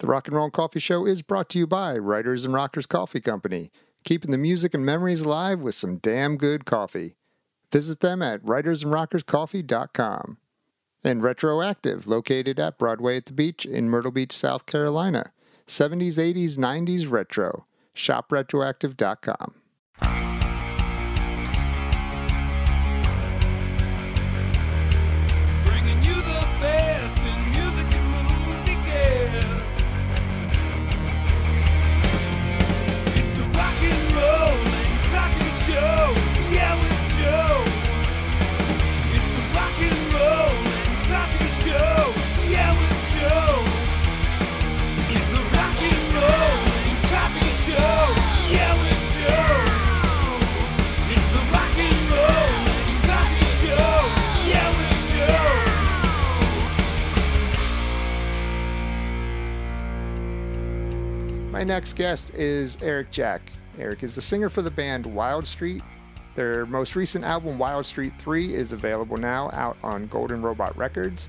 The Rock and Roll Coffee Show is brought to you by Writers and Rockers Coffee Company, keeping the music and memories alive with some damn good coffee. Visit them at writersandrockerscoffee.com. And Retroactive, located at Broadway at the Beach in Myrtle Beach, South Carolina. 70s, 80s, 90s retro. ShopRetroactive.com. My next guest is Eric Jayk. Eric is the singer for the band Wildstreet. Their most recent album, Wildstreet 3, is available now out on Golden Robot Records.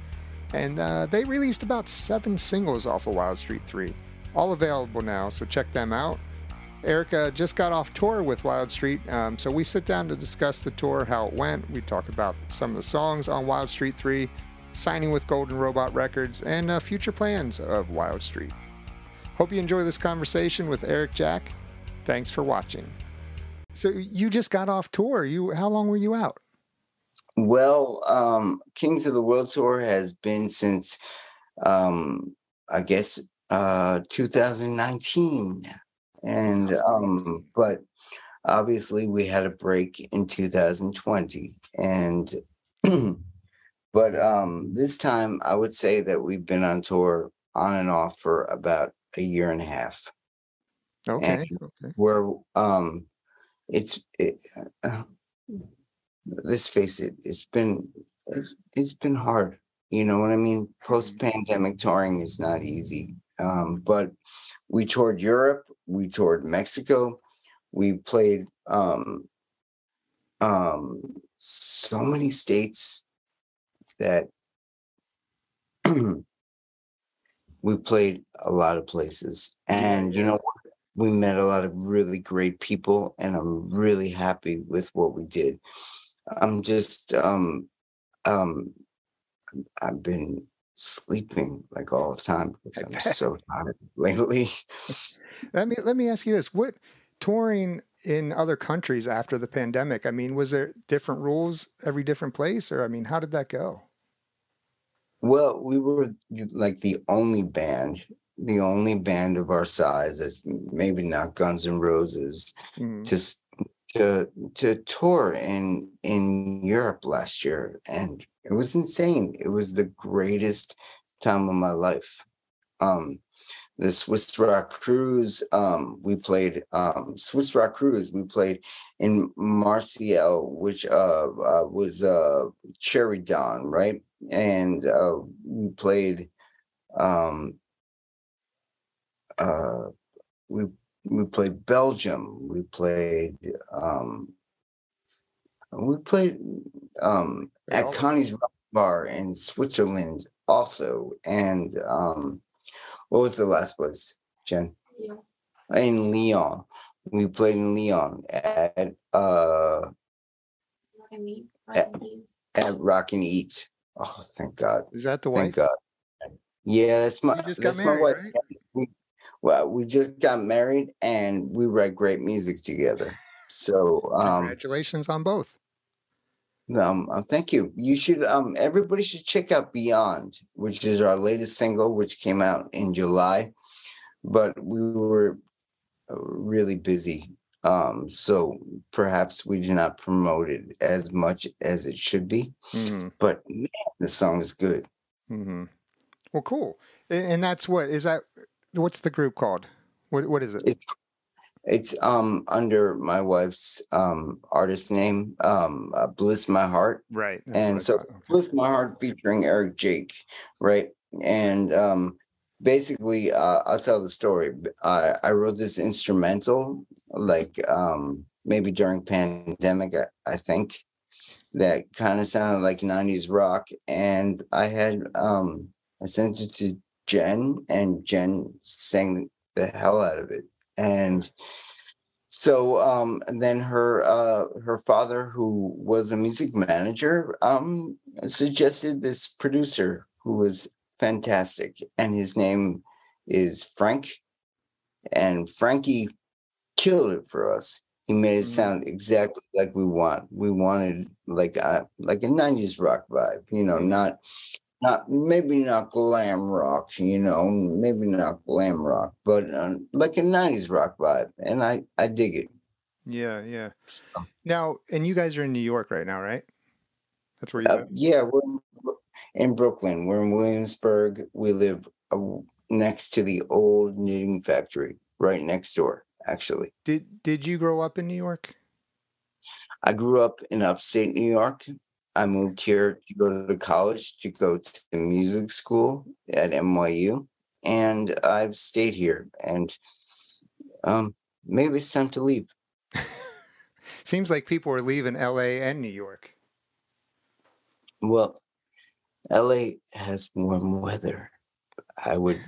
And uh, they released about seven singles off of Wildstreet 3. All available now, so check them out. Eric uh, just got off tour with Wildstreet, um, so we sit down to discuss the tour, how it went. We talk about some of the songs on Wildstreet 3, signing with Golden Robot Records, and uh, future plans of Wildstreet. Hope you enjoy this conversation with Eric Jayk. Thanks for watching. So you just got off tour. You how long were you out? Well, um, Kings of the World Tour has been since, um, I guess, uh, 2019, and um, but obviously we had a break in 2020, and but um, this time I would say that we've been on tour on and off for about a year and a half. Okay. okay. Where um, it's it, uh, let's face it, it's been it's it's been hard. You know what I mean? Post pandemic touring is not easy. Um, but we toured Europe, we toured Mexico, we played um um so many states that we played a lot of places. And you know we met a lot of really great people and I'm really happy with what we did. I'm just um um I've been sleeping like all the time because I'm so tired lately. Let me let me ask you this: What touring in other countries after the pandemic? I mean, was there different rules every different place, or I mean, how did that go? Well, we were like the only band, the only band of our size, as maybe not Guns N' Roses, Mm. to to to tour in in Europe last year, and it was insane. It was the greatest time of my life. Um, the Swiss Rock Cruise, um, we played um, Swiss Rock Cruise. We played in Marseille, which uh, uh, was uh, Cherry Dawn, right? And uh, we played. Um, uh, we we played Belgium. We played um, we played um, at Connie's Rock Bar in Switzerland also. And um, what was the last place, Jen? In Lyon. We played in Lyon at uh at Rock and Eat. Oh, thank God. Is that the one? Thank? God. Yeah, that's my You just got that's my married, wife. right? We, well, we just got married and we write great music together. So um Congratulations on both. Um, uh, thank you. You should um everybody should check out Beyond, which is our latest single, which came out in July. But we were uh, really busy. Um, so perhaps we did not promote it as much as it should be. hmm But man, the song is good. hmm Well, cool. And that's what is that? What's the group called? What what is it? It- It's um under my wife's um artist name, um uh, Bliss My Heart. right. that's and so. Okay. Bliss My Heart featuring Eric Jayk, right? And um basically uh I'll tell the story. I wrote this instrumental like um maybe during pandemic, I, I think, that kind of sounded like 90s rock. And I had um I sent it to Jen, and Jen sang the hell out of it. And so um and then her uh her father who was a music manager um suggested this producer who was fantastic and his name is Frank. And Frankie killed it for us. He made it Mhm. sound exactly like we want. We wanted like a like a 90s rock vibe you know not not maybe not glam rock you know maybe not glam rock but uh, like a 90s rock vibe and i i dig it Yeah, yeah. So, Now, and you guys are in New York right now, right? That's where you uh, yeah we're in- brooklyn we're in williamsburg we live uh, next to the old knitting factory right next door actually Did Did you grow up in New York? I grew up in upstate New York. I moved here to go to college, to go to music school at NYU, and I've stayed here. And um, maybe it's time to leave. Seems like people are leaving L.A. and New York. Well, LA has warm weather. I would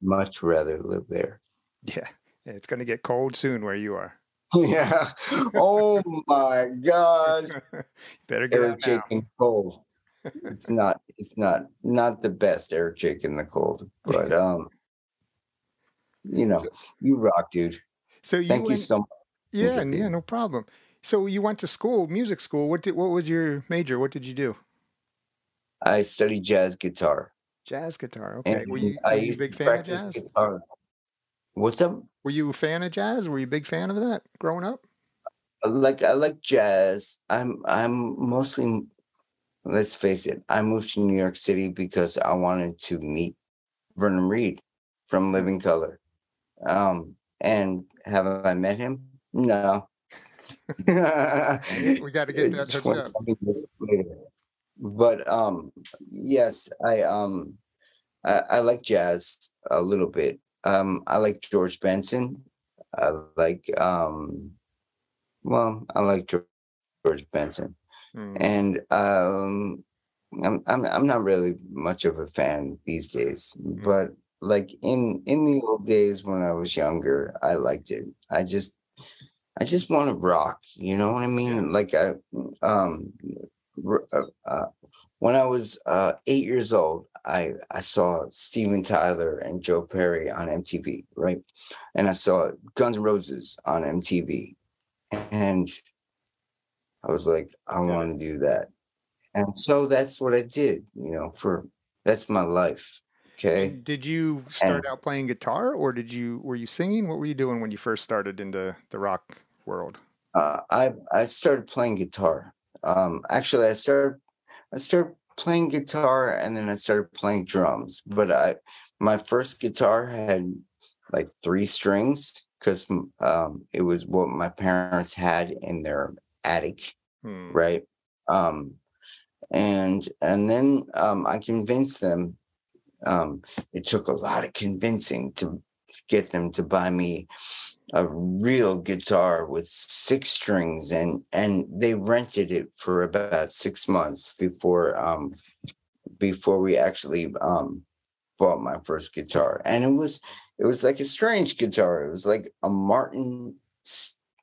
much rather live there. Yeah, it's going to get cold soon where you are. Yeah. Oh my God. Better get Eric Jayk and Cole. It's not. It's not. Not the best Eric Jayk in the cold, but um, you know, So- you rock, dude. So you Thank you so much. yeah, yeah, no problem. So you went to school, music school. What did What was your major? What did you do? I studied jazz guitar. Jazz guitar. Okay. And Were you, I were you a used to big fan of practice jazz? guitar. What's up? Were you a fan of jazz? Were you a big fan of that growing up? I like I like jazz. I'm I'm mostly let's face it, I moved to New York City because I wanted to meet Vernon Reid from Living Colour. Um and have I met him? No. We got to get that It's hooked twen- up. something years later. But um yes, I um I, I like jazz a little bit. Um I like George Benson. I like um well, I like George, Benson. Hmm. And um I'm I'm I'm not really much of a fan these days, but like in in the old days when I was younger, I liked it. I just I just want to rock, you know what I mean? Like I um uh, uh, when I was uh 8 years old, I I saw Steven Tyler and Joe Perry on MTV, right? And I saw Guns N' Roses on MTV. And I was like, I want to do that. And so that's what I did, you know, for that's my life. Okay. And Did you start out playing guitar, or did you were you singing? What were you doing when you first started into the rock world? Uh, I I started playing guitar. Um, actually, I started I started playing guitar and then I started playing drums. But I my first guitar had like three strings because um, it was what my parents had in their attic. Hmm. right um and and then um i convinced them um it took a lot of convincing to get them to buy me a real guitar with six strings and and they rented it for about six months before um before we actually um bought my first guitar and it was it was like a strange guitar it was like a martin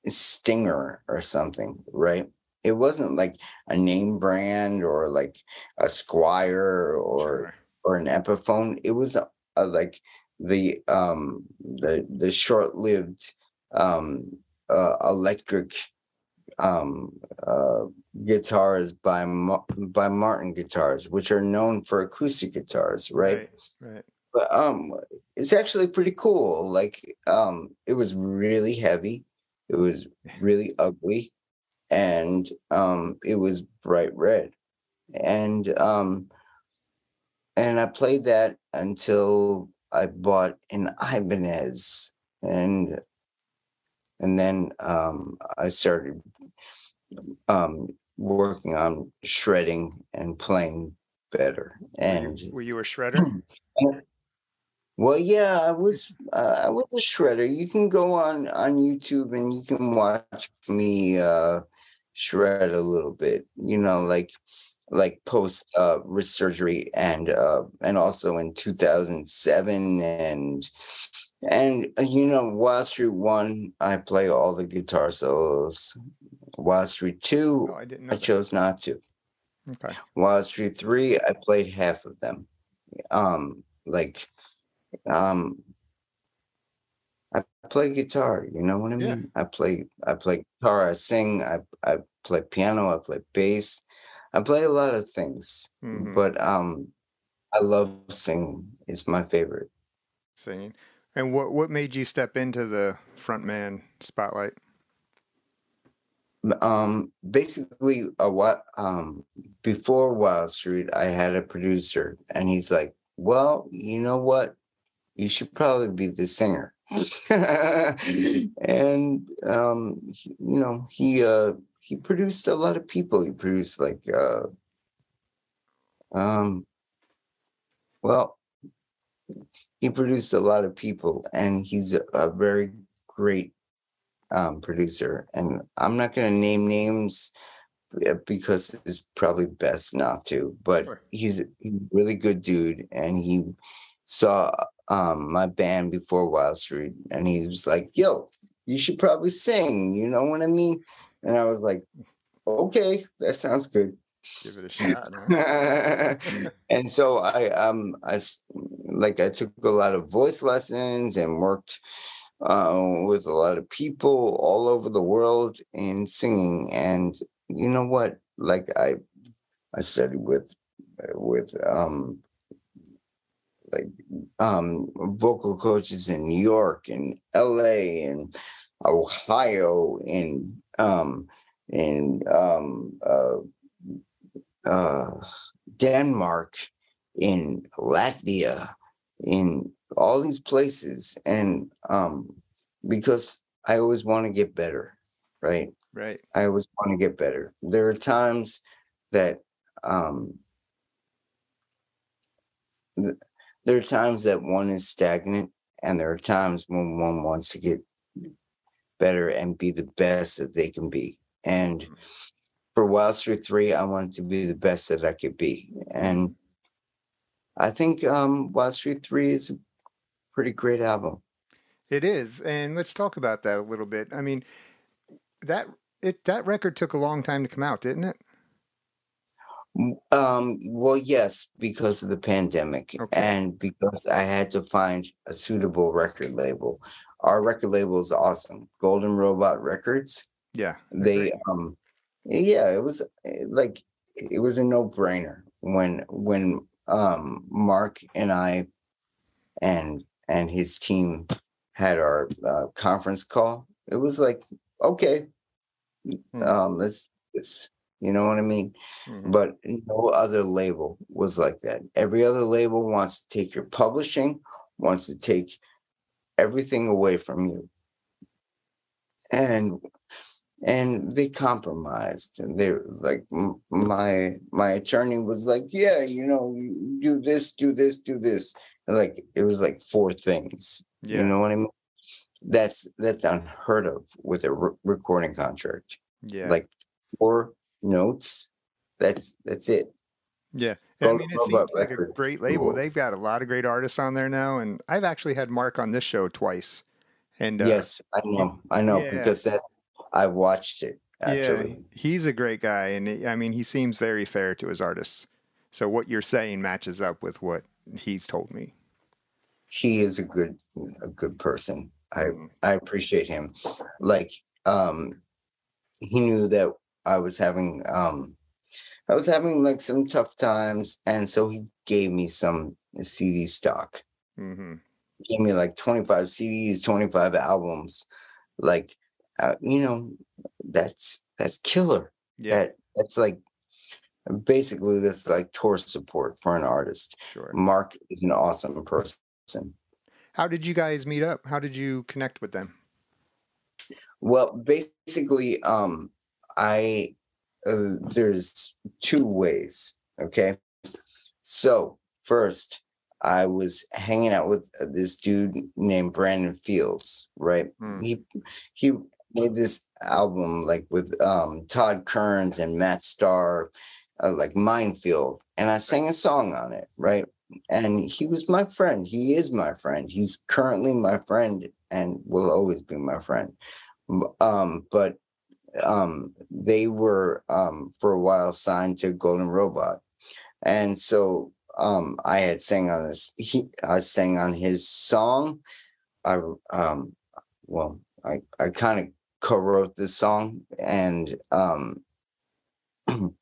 stinger or something right it wasn't like a name brand or like a Squier or Sure. or an Epiphone. It was a, a, like the um the the short-lived um uh, electric um uh guitars by Ma- by Martin guitars which are known for acoustic guitars right Right. right. but um it's actually pretty cool like um it was really heavy it was really ugly and um it was bright red and um and i played that until i bought an ibanez and and then um i started um working on shredding and playing better and Were you a shredder? well, yeah, I was uh, I was a shredder. You can go on on YouTube and you can watch me uh shred a little bit. You know, like like post uh wrist surgery and uh and also in 2007 and and uh, you know wildstreet one i play all the guitar solos wildstreet two Oh, I i chose not to Okay. wildstreet three i played half of them um like um I play guitar, you know what I Yeah. mean? I play I play guitar, I sing, I I play piano, I play bass. I play a lot of things, Mhm. but um I love singing. It's my favorite. Singing. And what what made you step into the frontman spotlight? Um basically a what um before Wildstreet I had a producer and he's like, "Well, you know what? You should probably be the singer." and um you know, he uh he produced a lot of people. He produced like uh um well he produced a lot of people and he's a, a very great um producer and i'm not going to name names uh, because it's probably best not to but Sure. he's a he's a really good dude and he saw um my band before wildstreet and he was like yo you should probably sing you know what i mean and i was like okay that sounds good Give it a shot. huh? and so I um I like I took a lot of voice lessons and worked uh, with a lot of people all over the world in singing. And you know what? Like I I studied with with um like um vocal coaches in New York and LA and Ohio and um in um uh uh, Denmark, in Latvia, in all these places, and um, because I always want to get better, right? right. I always want to get better. There are times that um, th- there are times that one is stagnant, and there are times when one wants to get better and be the best that they can be. And for Wildstreet 3, I wanted to be the best that I could be. And I think um, Wildstreet 3 is a pretty great album. It is, and let's talk about that a little bit. I mean, that it that record took a long time to come out, didn't it? Um, well, yes, because of the pandemic Okay. and because I had to find a suitable record label. Our record label is awesome, Golden Robot Records. Yeah. They, um, yeah, it was like it was a no brainer when when um Mark and I and and his team had our uh, conference call. It was like okay, Hmm. um, let's this. You know what I mean? Mhm. but no other label was like that. Every other label wants to take your publishing, wants to take everything away from you. And and they compromised and they like my my attorney was like yeah you know do this do this do this and like it was like four things yeah. you know what i mean that's that's unheard of with a re- recording contract yeah. like four notes that's that's it yeah. I mean, it seems like a great label. Cool. They've got a lot of great artists on there now, and I've actually had Mark on this show twice. And uh, yes i know i know yeah. because that i watched it yeah, actually he's a great guy, and I mean, he seems very fair to his artists. So what you're saying matches up with what he's told me. he is a good a good person i Mhm. i appreciate him like um he knew that i was having um i was having like some tough times and so he gave me some cd stock hmm gave me like 25 cds 25 albums like uh, you know that's that's killer Yeah, that that's like basically that's like tour support for an artist sure. mark is an awesome person How did you guys meet up? How did you connect with them? Well, basically, um, I uh, there's two ways. Okay, so first, I was hanging out with uh, this dude named Brandon Fields. Right, Hmm. he he made this album like with um Todd Kearns and Matt Starr, uh, like Minefield, and I sang a song on it, right? And he was my friend. He is my friend. He's currently my friend and will always be my friend. Um, but um, they were um, for a while signed to Golden Robot, and so um, I had sang on his He, I sang on his song. I um, well, I I kind of co-wrote this song, and um, how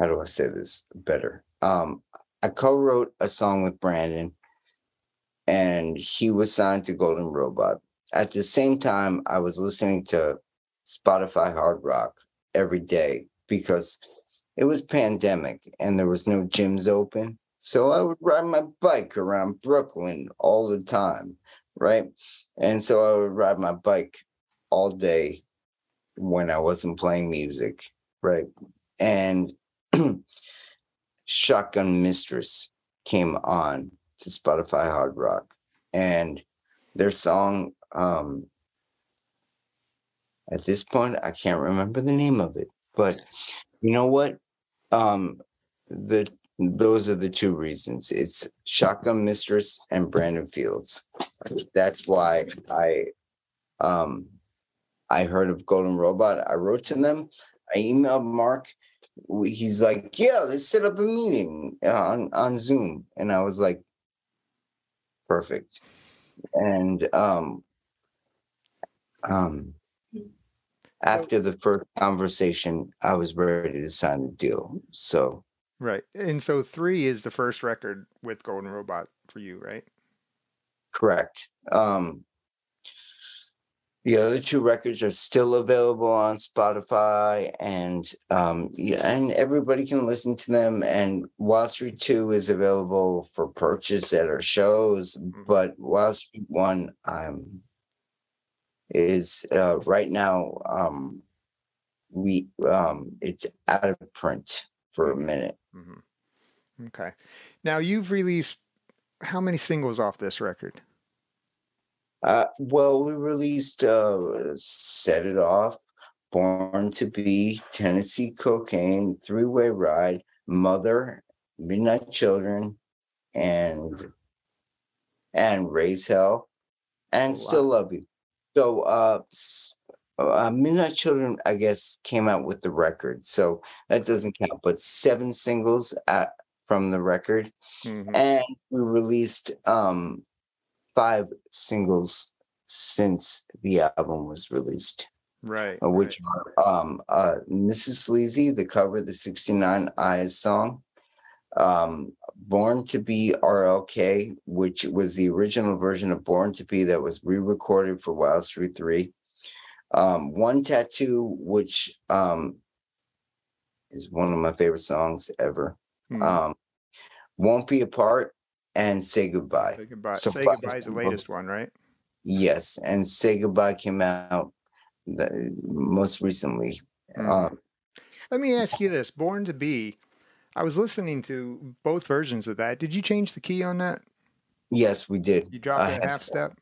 do I say this better? Um, I co-wrote a song with Brandon, and he was signed to Golden Robot. At the same time, I was listening to Spotify Hard Rock every day because it was pandemic and there was no gyms open. So I would ride my bike around Brooklyn all the time, right? And so I would ride my bike all day when I wasn't playing music, right? And Shotgun Mistress came on to Spotify Hard Rock and their song um at this point I can't remember the name of it, but you know what? Um the those are the two reasons. It's Shotgun Mistress and Brandon Fields. That's why I um I heard of Golden Robot. I wrote to them. I emailed Mark. He's like, "Yeah, let's set up a meeting on on Zoom." And I was like, "Perfect." And um um after the first conversation, I was ready to sign the deal. So Right. And so three is the first record with Golden Robot for you, right? Correct. Um, the other two records are still available on Spotify, and um, yeah, and everybody can listen to them. And Wildstreet Two is available for purchase at our shows, but Wildstreet One um, is uh, right now. Um, we um, it's out of print for a minute. hmm Okay. Now you've released how many singles off this record? Uh, well, we released uh, Set It Off, Born to Be, Tennessee Cocaine, Three Way Ride, Mother, Midnight Children, and and Raise Hell, and Oh, Still Love You. So, uh, uh, Midnight Children, I guess, came out with the record, so that doesn't count. But seven singles at, from the record, Mhm. and we released um five singles since the album was released Right. uh, which right. are um uh mrs sleazy the cover of the 69 eyes song um born to be rlk which was the original version of born to be that was re-recorded for wildstreet 3 um one tattoo which um is one of my favorite songs ever Mhm. um won't be apart and say goodbye Say goodbye. so Say goodbye is the latest one, right? yes and say goodbye came out the, most recently Mhm. um Let me ask you this: "Born to Be." I was listening to both versions of that. Did you change the key on that? yes we did You dropped a had half step.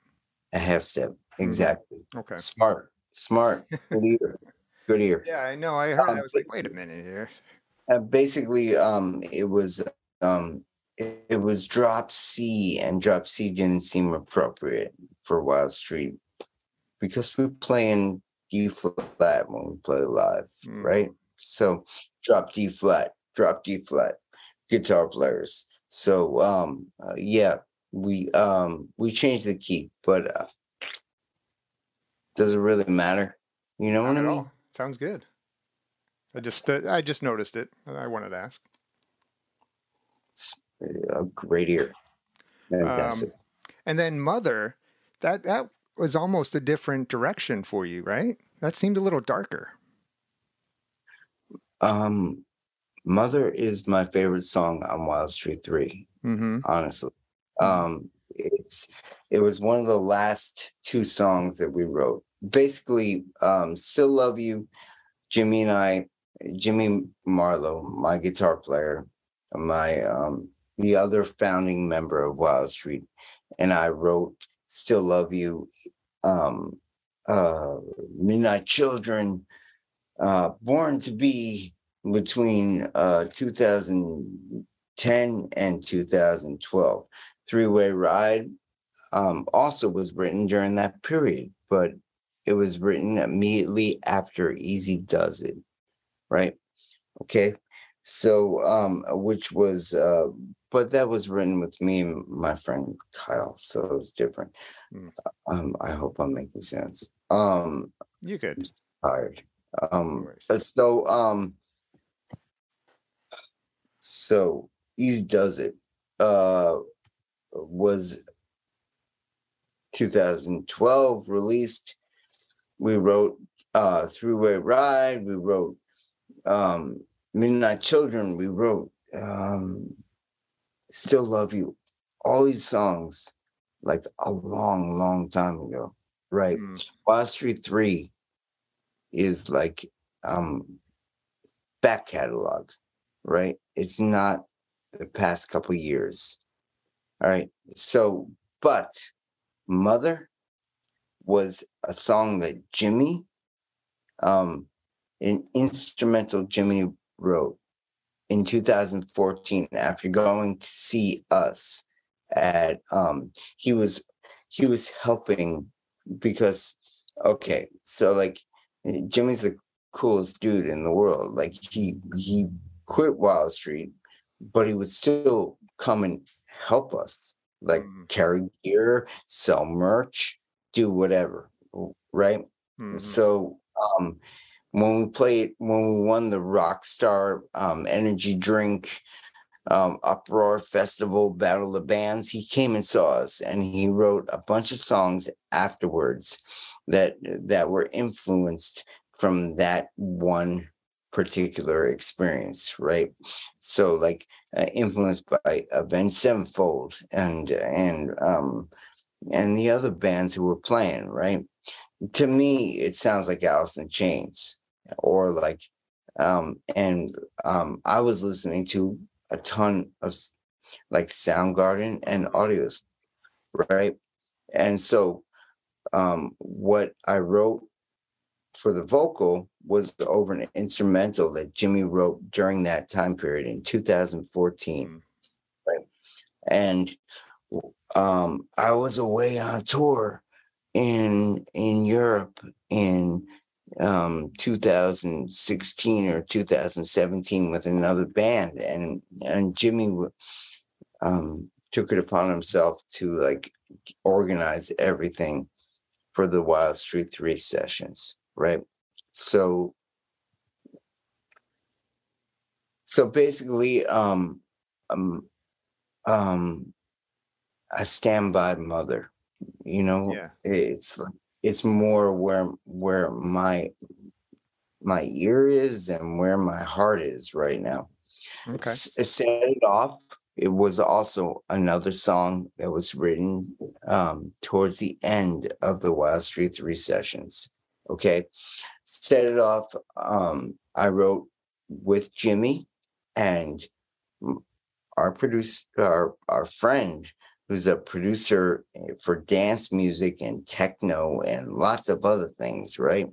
a half step exactly Okay. smart smart good ear good ear Yeah, I know. I heard. Um, I was like, "Wait a minute here." uh, basically um it was um it, it was drop c and drop c didn't seem appropriate for wildstreet because we play in d flat when we play live Mhm. right so drop d flat drop d flat guitar players so um uh, yeah we um we changed the key but uh, does it really matter you know Not what i mean all. Sounds good. I just uh, I just noticed it. I wanted to ask. It's a great ear fantastic And then Mother, that that was almost a different direction for you, right? That seemed a little darker. Um, Mother is my favorite song on Wildstreet 3, Mm-hmm. honestly. Um, it's it was one of the last two songs that we wrote. Basically, um, Still Love You, Jimmy and I, Jimmy Marlowe, my guitar player, my um the other founding member of Wildstreet, and I wrote Still Love You, um uh Midnight Children, uh Born to Be, between uh 2010 and 2012. Three Way Ride um, also was written during that period, but it was written immediately after Easy Does It, right? Okay. So, um, which was, uh, but that was written with me and my friend Kyle, so it was different. Mm. Um, I hope I'm making sense. Um, You could. tired. Um, worries. uh, so, um, so Easy Does It, uh, was 2012 released. We wrote, uh, Three Way Ride. We wrote, um, Midnight Children. We wrote, um, Still Love You. All these songs, like a long, long time ago, right? Mm, Wildstreet 3 is like um back catalog, right? It's not the past couple years. All right. So, but Mother was a song that Jimmy, um, an instrumental Jimmy wrote in 2014 after going to see us at um he was he was helping because okay so like jimmy's the coolest dude in the world like he he quit wildstreet but he would still come and help us like Mhm. carry gear sell merch do whatever right mhm. so um when we played when we won the Rockstar um energy drink um uproar festival battle of bands he came and saw us and he wrote a bunch of songs afterwards that that were influenced from that one particular experience right? So like uh, influenced by Avenged Sevenfold and and um and the other bands who were playing right? To me it sounds like Alice in Chains or like um and um I was listening to a ton of like Soundgarden and audios right? And so um what I wrote for the vocal was over an instrumental that Jimmy wrote during that time period in 2014 Mm. right. And um I was away on tour in in Europe in um 2016 or 2017 with another band. And and Jimmy um took it upon himself to like organize everything for the Wildstreet 3 sessions right so so basically um um um a standby mother you know Yeah. it's like it's more where where my my ear is and where my heart is right now Okay. S- set it off it was also another song that was written um towards the end of the wildstreet 3 sessions okay set it off um i wrote with jimmy and our producer our our friend who's a producer eh, for dance music and techno and lots of other things right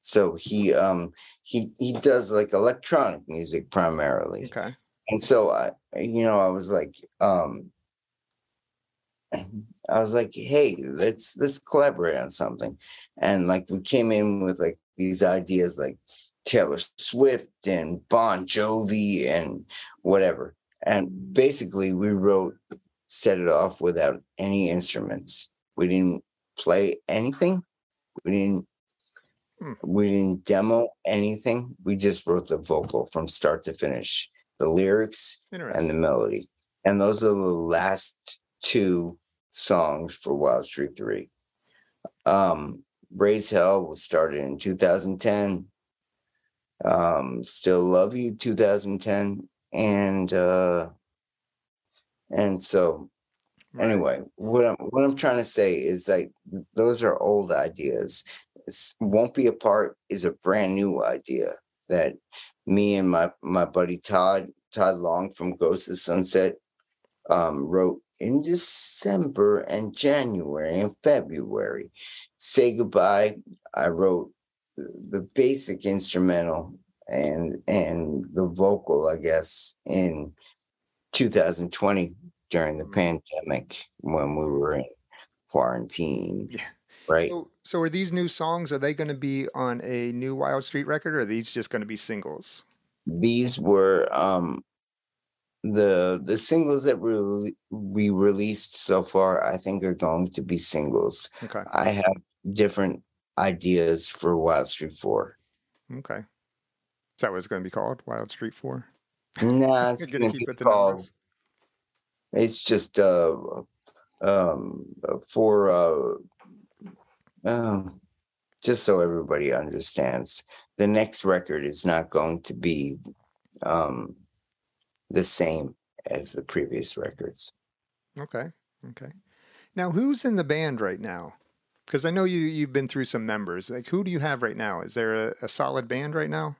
so he um he he does like electronic music primarily Okay. and so I, you know, I was like, um, I was like, hey, let's let's collaborate on something. And like we came in with like these ideas like Taylor Swift and Bon Jovi and whatever. And basically we wrote set it off without any instruments. We didn't play anything. We didn't Hmm. we didn't demo anything. We just wrote the vocal from start to finish, the lyrics and the melody. And those are the last two songs for Wildstreet 3. Um, Raise Hell was started in 2010. Um, Still Love You 2010. And uh and so Right. anyway, what I'm what I'm trying to say is like those are old ideas. It's, won't be apart is a brand new idea that me and my my buddy Todd Todd Long from Ghost of Sunset um, wrote in December and January and February. Say goodbye. I wrote the basic instrumental and and the vocal, I guess, in 2020 during the Mhm. pandemic when we were in quarantine. Yeah. Right. So, so are these new songs? Are they going to be on a new Wildstreet record, or are these just going to be singles? These were um the the singles that we we released so far. I think are going to be singles. Okay. I have different ideas for Wildstreet Four. Okay. Is that what it's going to be called? Wildstreet Four. Nah, it's gonna be keep it the called. numbers. It's just uh um for uh um just so everybody understands. The next record is not going to be um the same as the previous records. Okay. Okay. Now, who's in the band right now? Because I know you you've been through some members. Like, who do you have right now? Is there a, a solid band right now?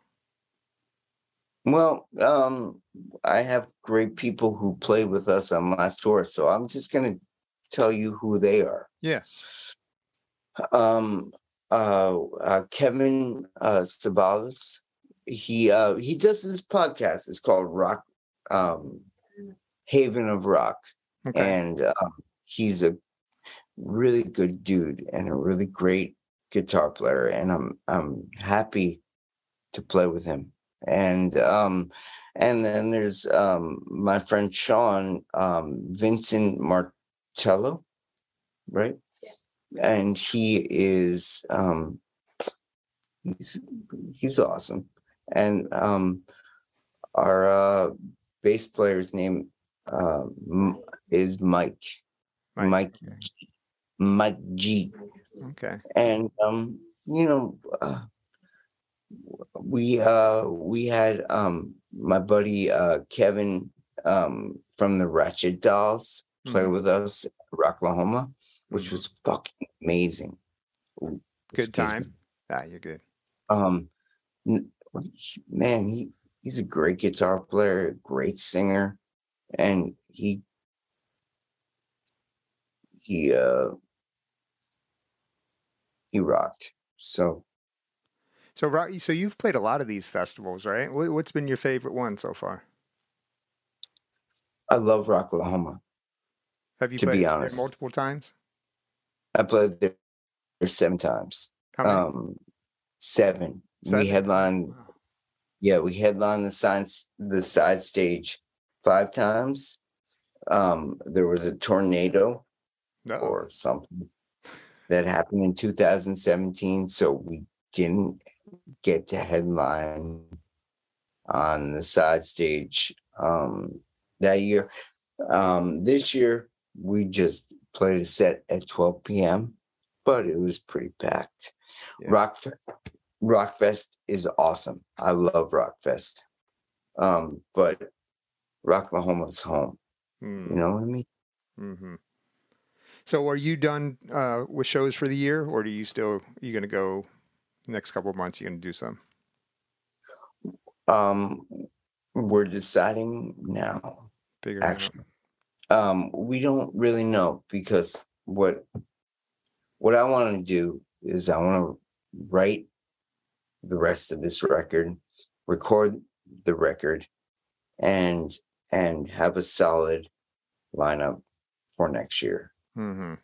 Well, um, I have great people who play with us on my tour, so I'm just gonna tell you who they are. Yeah. Um, uh, uh Kevin uh Savalas, he uh he does this podcast. It's called Rock, um, Haven of Rock, Okay. and um, he's a really good dude and a really great guitar player, and I'm I'm happy to play with him and um and then there's um my friend sean um vincent martello right Yeah. and he is um he's he's awesome and um our uh bass player's name uh, M- is mike Mike, mike okay. mike g Okay. and um you know uh, we uh we had um my buddy uh kevin um from the ratchet dolls play Mhm. with us at rocklahoma which Mhm. was fucking amazing Good excuse me. time. Ah, you're good. um man he he's a great guitar player great singer and he he uh he rocked so So, Rock, so you've played a lot of these festivals, right? What, what's been your favorite one so far? i love rocklahoma Have you To be played there honest. multiple times? i played there seven times How many? um seven. Seven? we headlined Wow. Yeah we headlined the science the side stage five times um there was a tornado No. or something that happened in 2017 so we didn't get to headline on the side stage um that year um this year we just played a set at 12 p.m but it was pretty packed Yeah. rock rockfest is awesome i love rockfest um but rocklahoma's home Mm, you know what i mean Mm-hmm. So, are you done uh, with shows for the year, or do you still you going to go next couple of months? You're going to do some? um we're deciding now? Actually, um we don't really know because what what i want to do is i want to write the rest of this record record the record and and have a solid lineup for next year. Mm-hmm.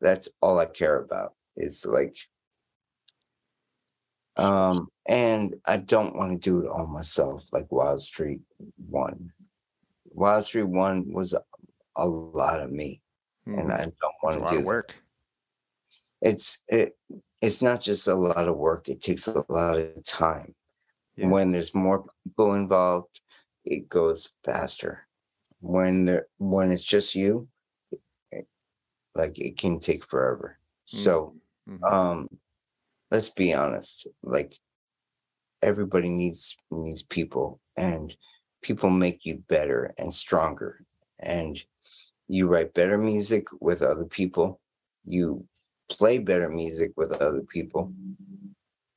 that's all i care about is like um and i don't want to do it all myself like wildstreet one. Wildstreet one was a, a lot of me and i don't want a to lot do of work. it's it it's not just a lot of work it takes a lot of time. Yeah. when there's more people involved it goes faster. When there when it's just you it- like it can take forever. So Mhm. um let's be honest like everybody needs needs people and people make you better and stronger. And you write better music with other people you play better music with other people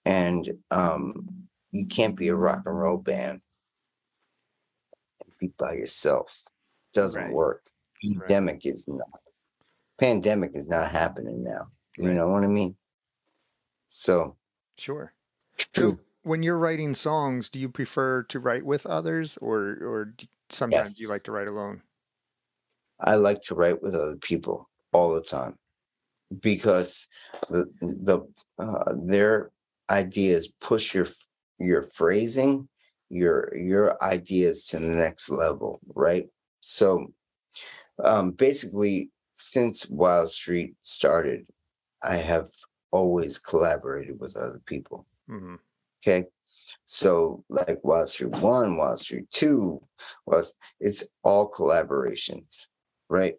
and um you can't be a rock and roll band and be by yourself doesn't Right. work Right. pandemic is not pandemic is not happening now you Right. know what i mean so Sure. true when you're writing songs, do you prefer to write with others, or or sometimes you like to write alone? I like to write with other people all the time because the the uh, their ideas push your your phrasing, your your ideas to the next level, right? So um basically since Wildstreet started, I have always collaborated with other people. hmm Okay. So like Wildstreet One, Wildstreet Two, well, it's all collaborations, right?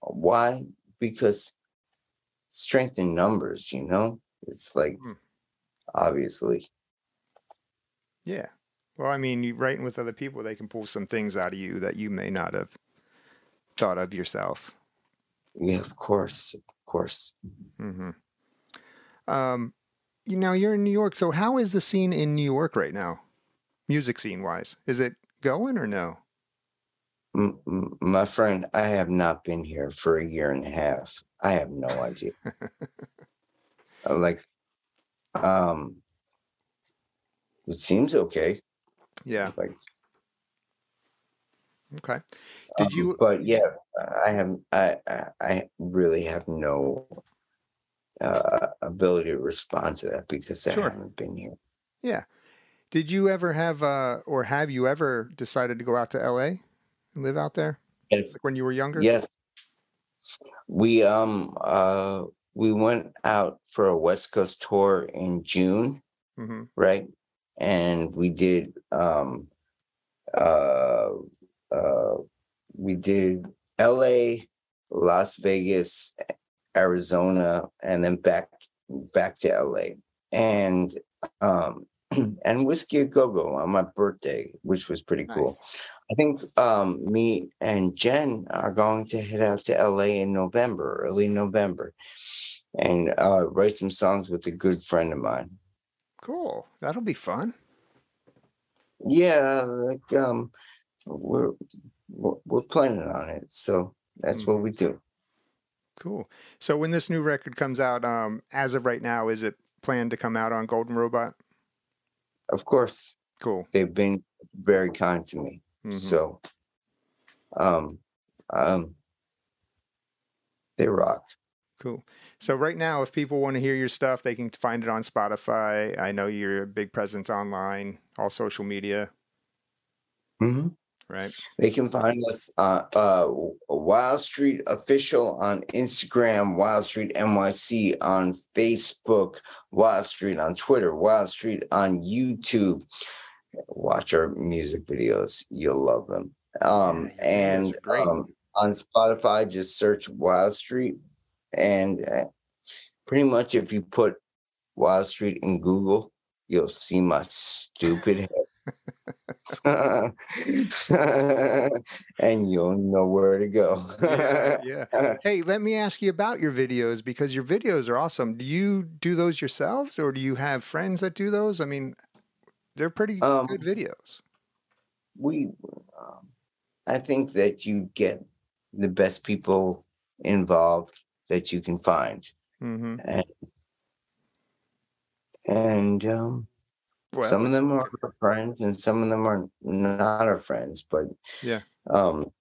Why? Because strength in numbers, you know? It's like Hmm. obviously. Yeah. Well, I mean, you writing with other people, they can pull some things out of you that you may not have thought of yourself. Yeah, of course. Of course. Mm-hmm. Um, you know, you're in New York, so how is the scene in New York right now, music scene wise? Is it going or no? My friend, I have not been here for a year and a half. I have no idea. Uh, like um it seems okay. Yeah. Like Okay. Did Um, you? But yeah, I have. I I, really have no uh, ability to respond to that because I haven't been here. Yeah. Did you ever have, uh, or have you ever decided to go out to LA and live out there, Yes. like when you were younger? Yes. We um uh we went out for a West Coast tour in June, hmm right? And we did um uh uh we did LA, Las Vegas, Arizona, and then back back to LA. And um and Whisky a Go Go on my birthday, which was pretty Nice. cool. I think um me and Jen are going to head out to LA in November, early November, and uh write some songs with a good friend of mine. Cool. That'll be fun. Yeah, like um we're we're, we're planning on it. So that's what we do. Cool. So when this new record comes out, um, as of right now, is it planned to come out on Golden Robot? Of course, Cool. they've been very kind to me. Mhm. So um um they rock. Cool. So right now, if people want to hear your stuff, they can find it on Spotify. I know you're a big presence online, all social media, Mhm. right? They can find us uh uh Wildstreet Official on Instagram, Wild Street NYC on Facebook, Wildstreet on Twitter, Wildstreet on YouTube. Watch our music videos. You'll love them. Um and um, on Spotify, just search Wildstreet. And uh, pretty much if you put Wildstreet in Google, you'll see my stupid head. and you'll know where to go. yeah, yeah. Hey, let me ask you about your videos because your videos are awesome. Do you do those yourselves or do you have friends that do those? I mean, they're pretty Um, good videos. we, um, I think that you get the best people involved that you can find, hmm and and um, Well, some of them are our friends, and some of them are not our friends. But Yeah. um,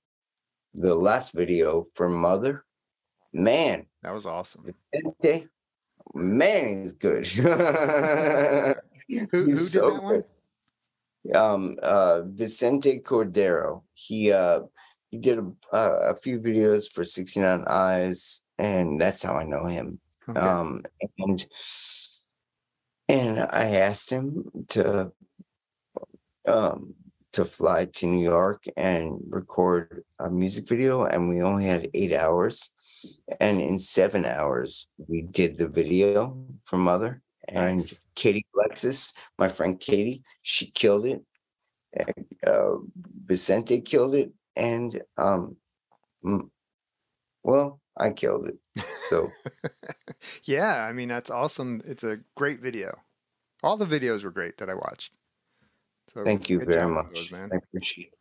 the last video for Mother, man, that was awesome. okay, man, he's good. Who, who did so that one? good. Um, uh, Vicente Cordero. He uh, he did a, uh, a few videos for 69 Eyes, and that's how I know him. Okay. Um, and and I asked him to um to fly to New York and record a music video, and we only had eight hours. And in seven hours, we did the video for Mother. And Nice. Katie Alexis, my friend Katie, she killed it. And, uh, Vicente killed it, and um, well, I killed it. So yeah, I mean that's awesome. It's a great video. All the videos were great that I watched. So thank you very much. those, man. I appreciate it.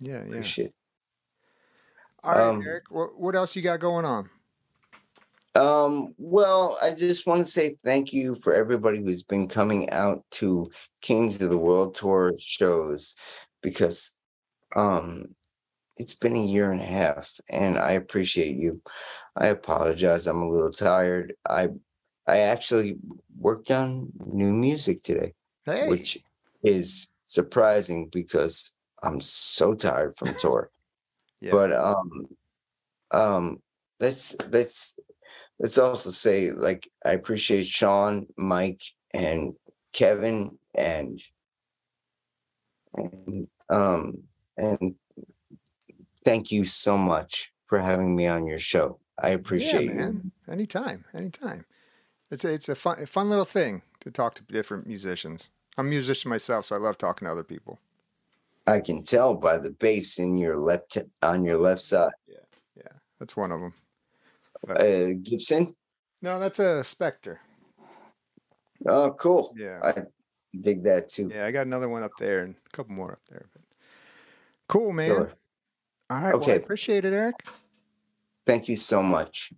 Yeah, yeah. Appreciate it. All right, Um, Eric. What, what else you got going on? Um, well, I just want to say thank you for everybody who's been coming out to Kings of the World Tour shows because um it's been a year and a half and I appreciate you. I apologize. I'm a little tired. I I actually worked on new music today, Hey, which is surprising because I'm so tired from tour. yeah. but um um let's let's let's also say like i appreciate sean mike and kevin and and um and thank you so much for having me on your show i appreciate yeah, you man. Anytime, anytime. It's a, it's a fun, a fun little thing to talk to different musicians. I'm a musician myself, so I love talking to other people. i can tell by the bass in your left on your left side Yeah, Yeah, that's one of them. Uh gibson No, that's a Spector. oh cool Yeah, i dig that too yeah. I got another one up there and a couple more up there. But cool, man. Sure. All right. Well, I Okay. appreciate it, Eric. thank you so much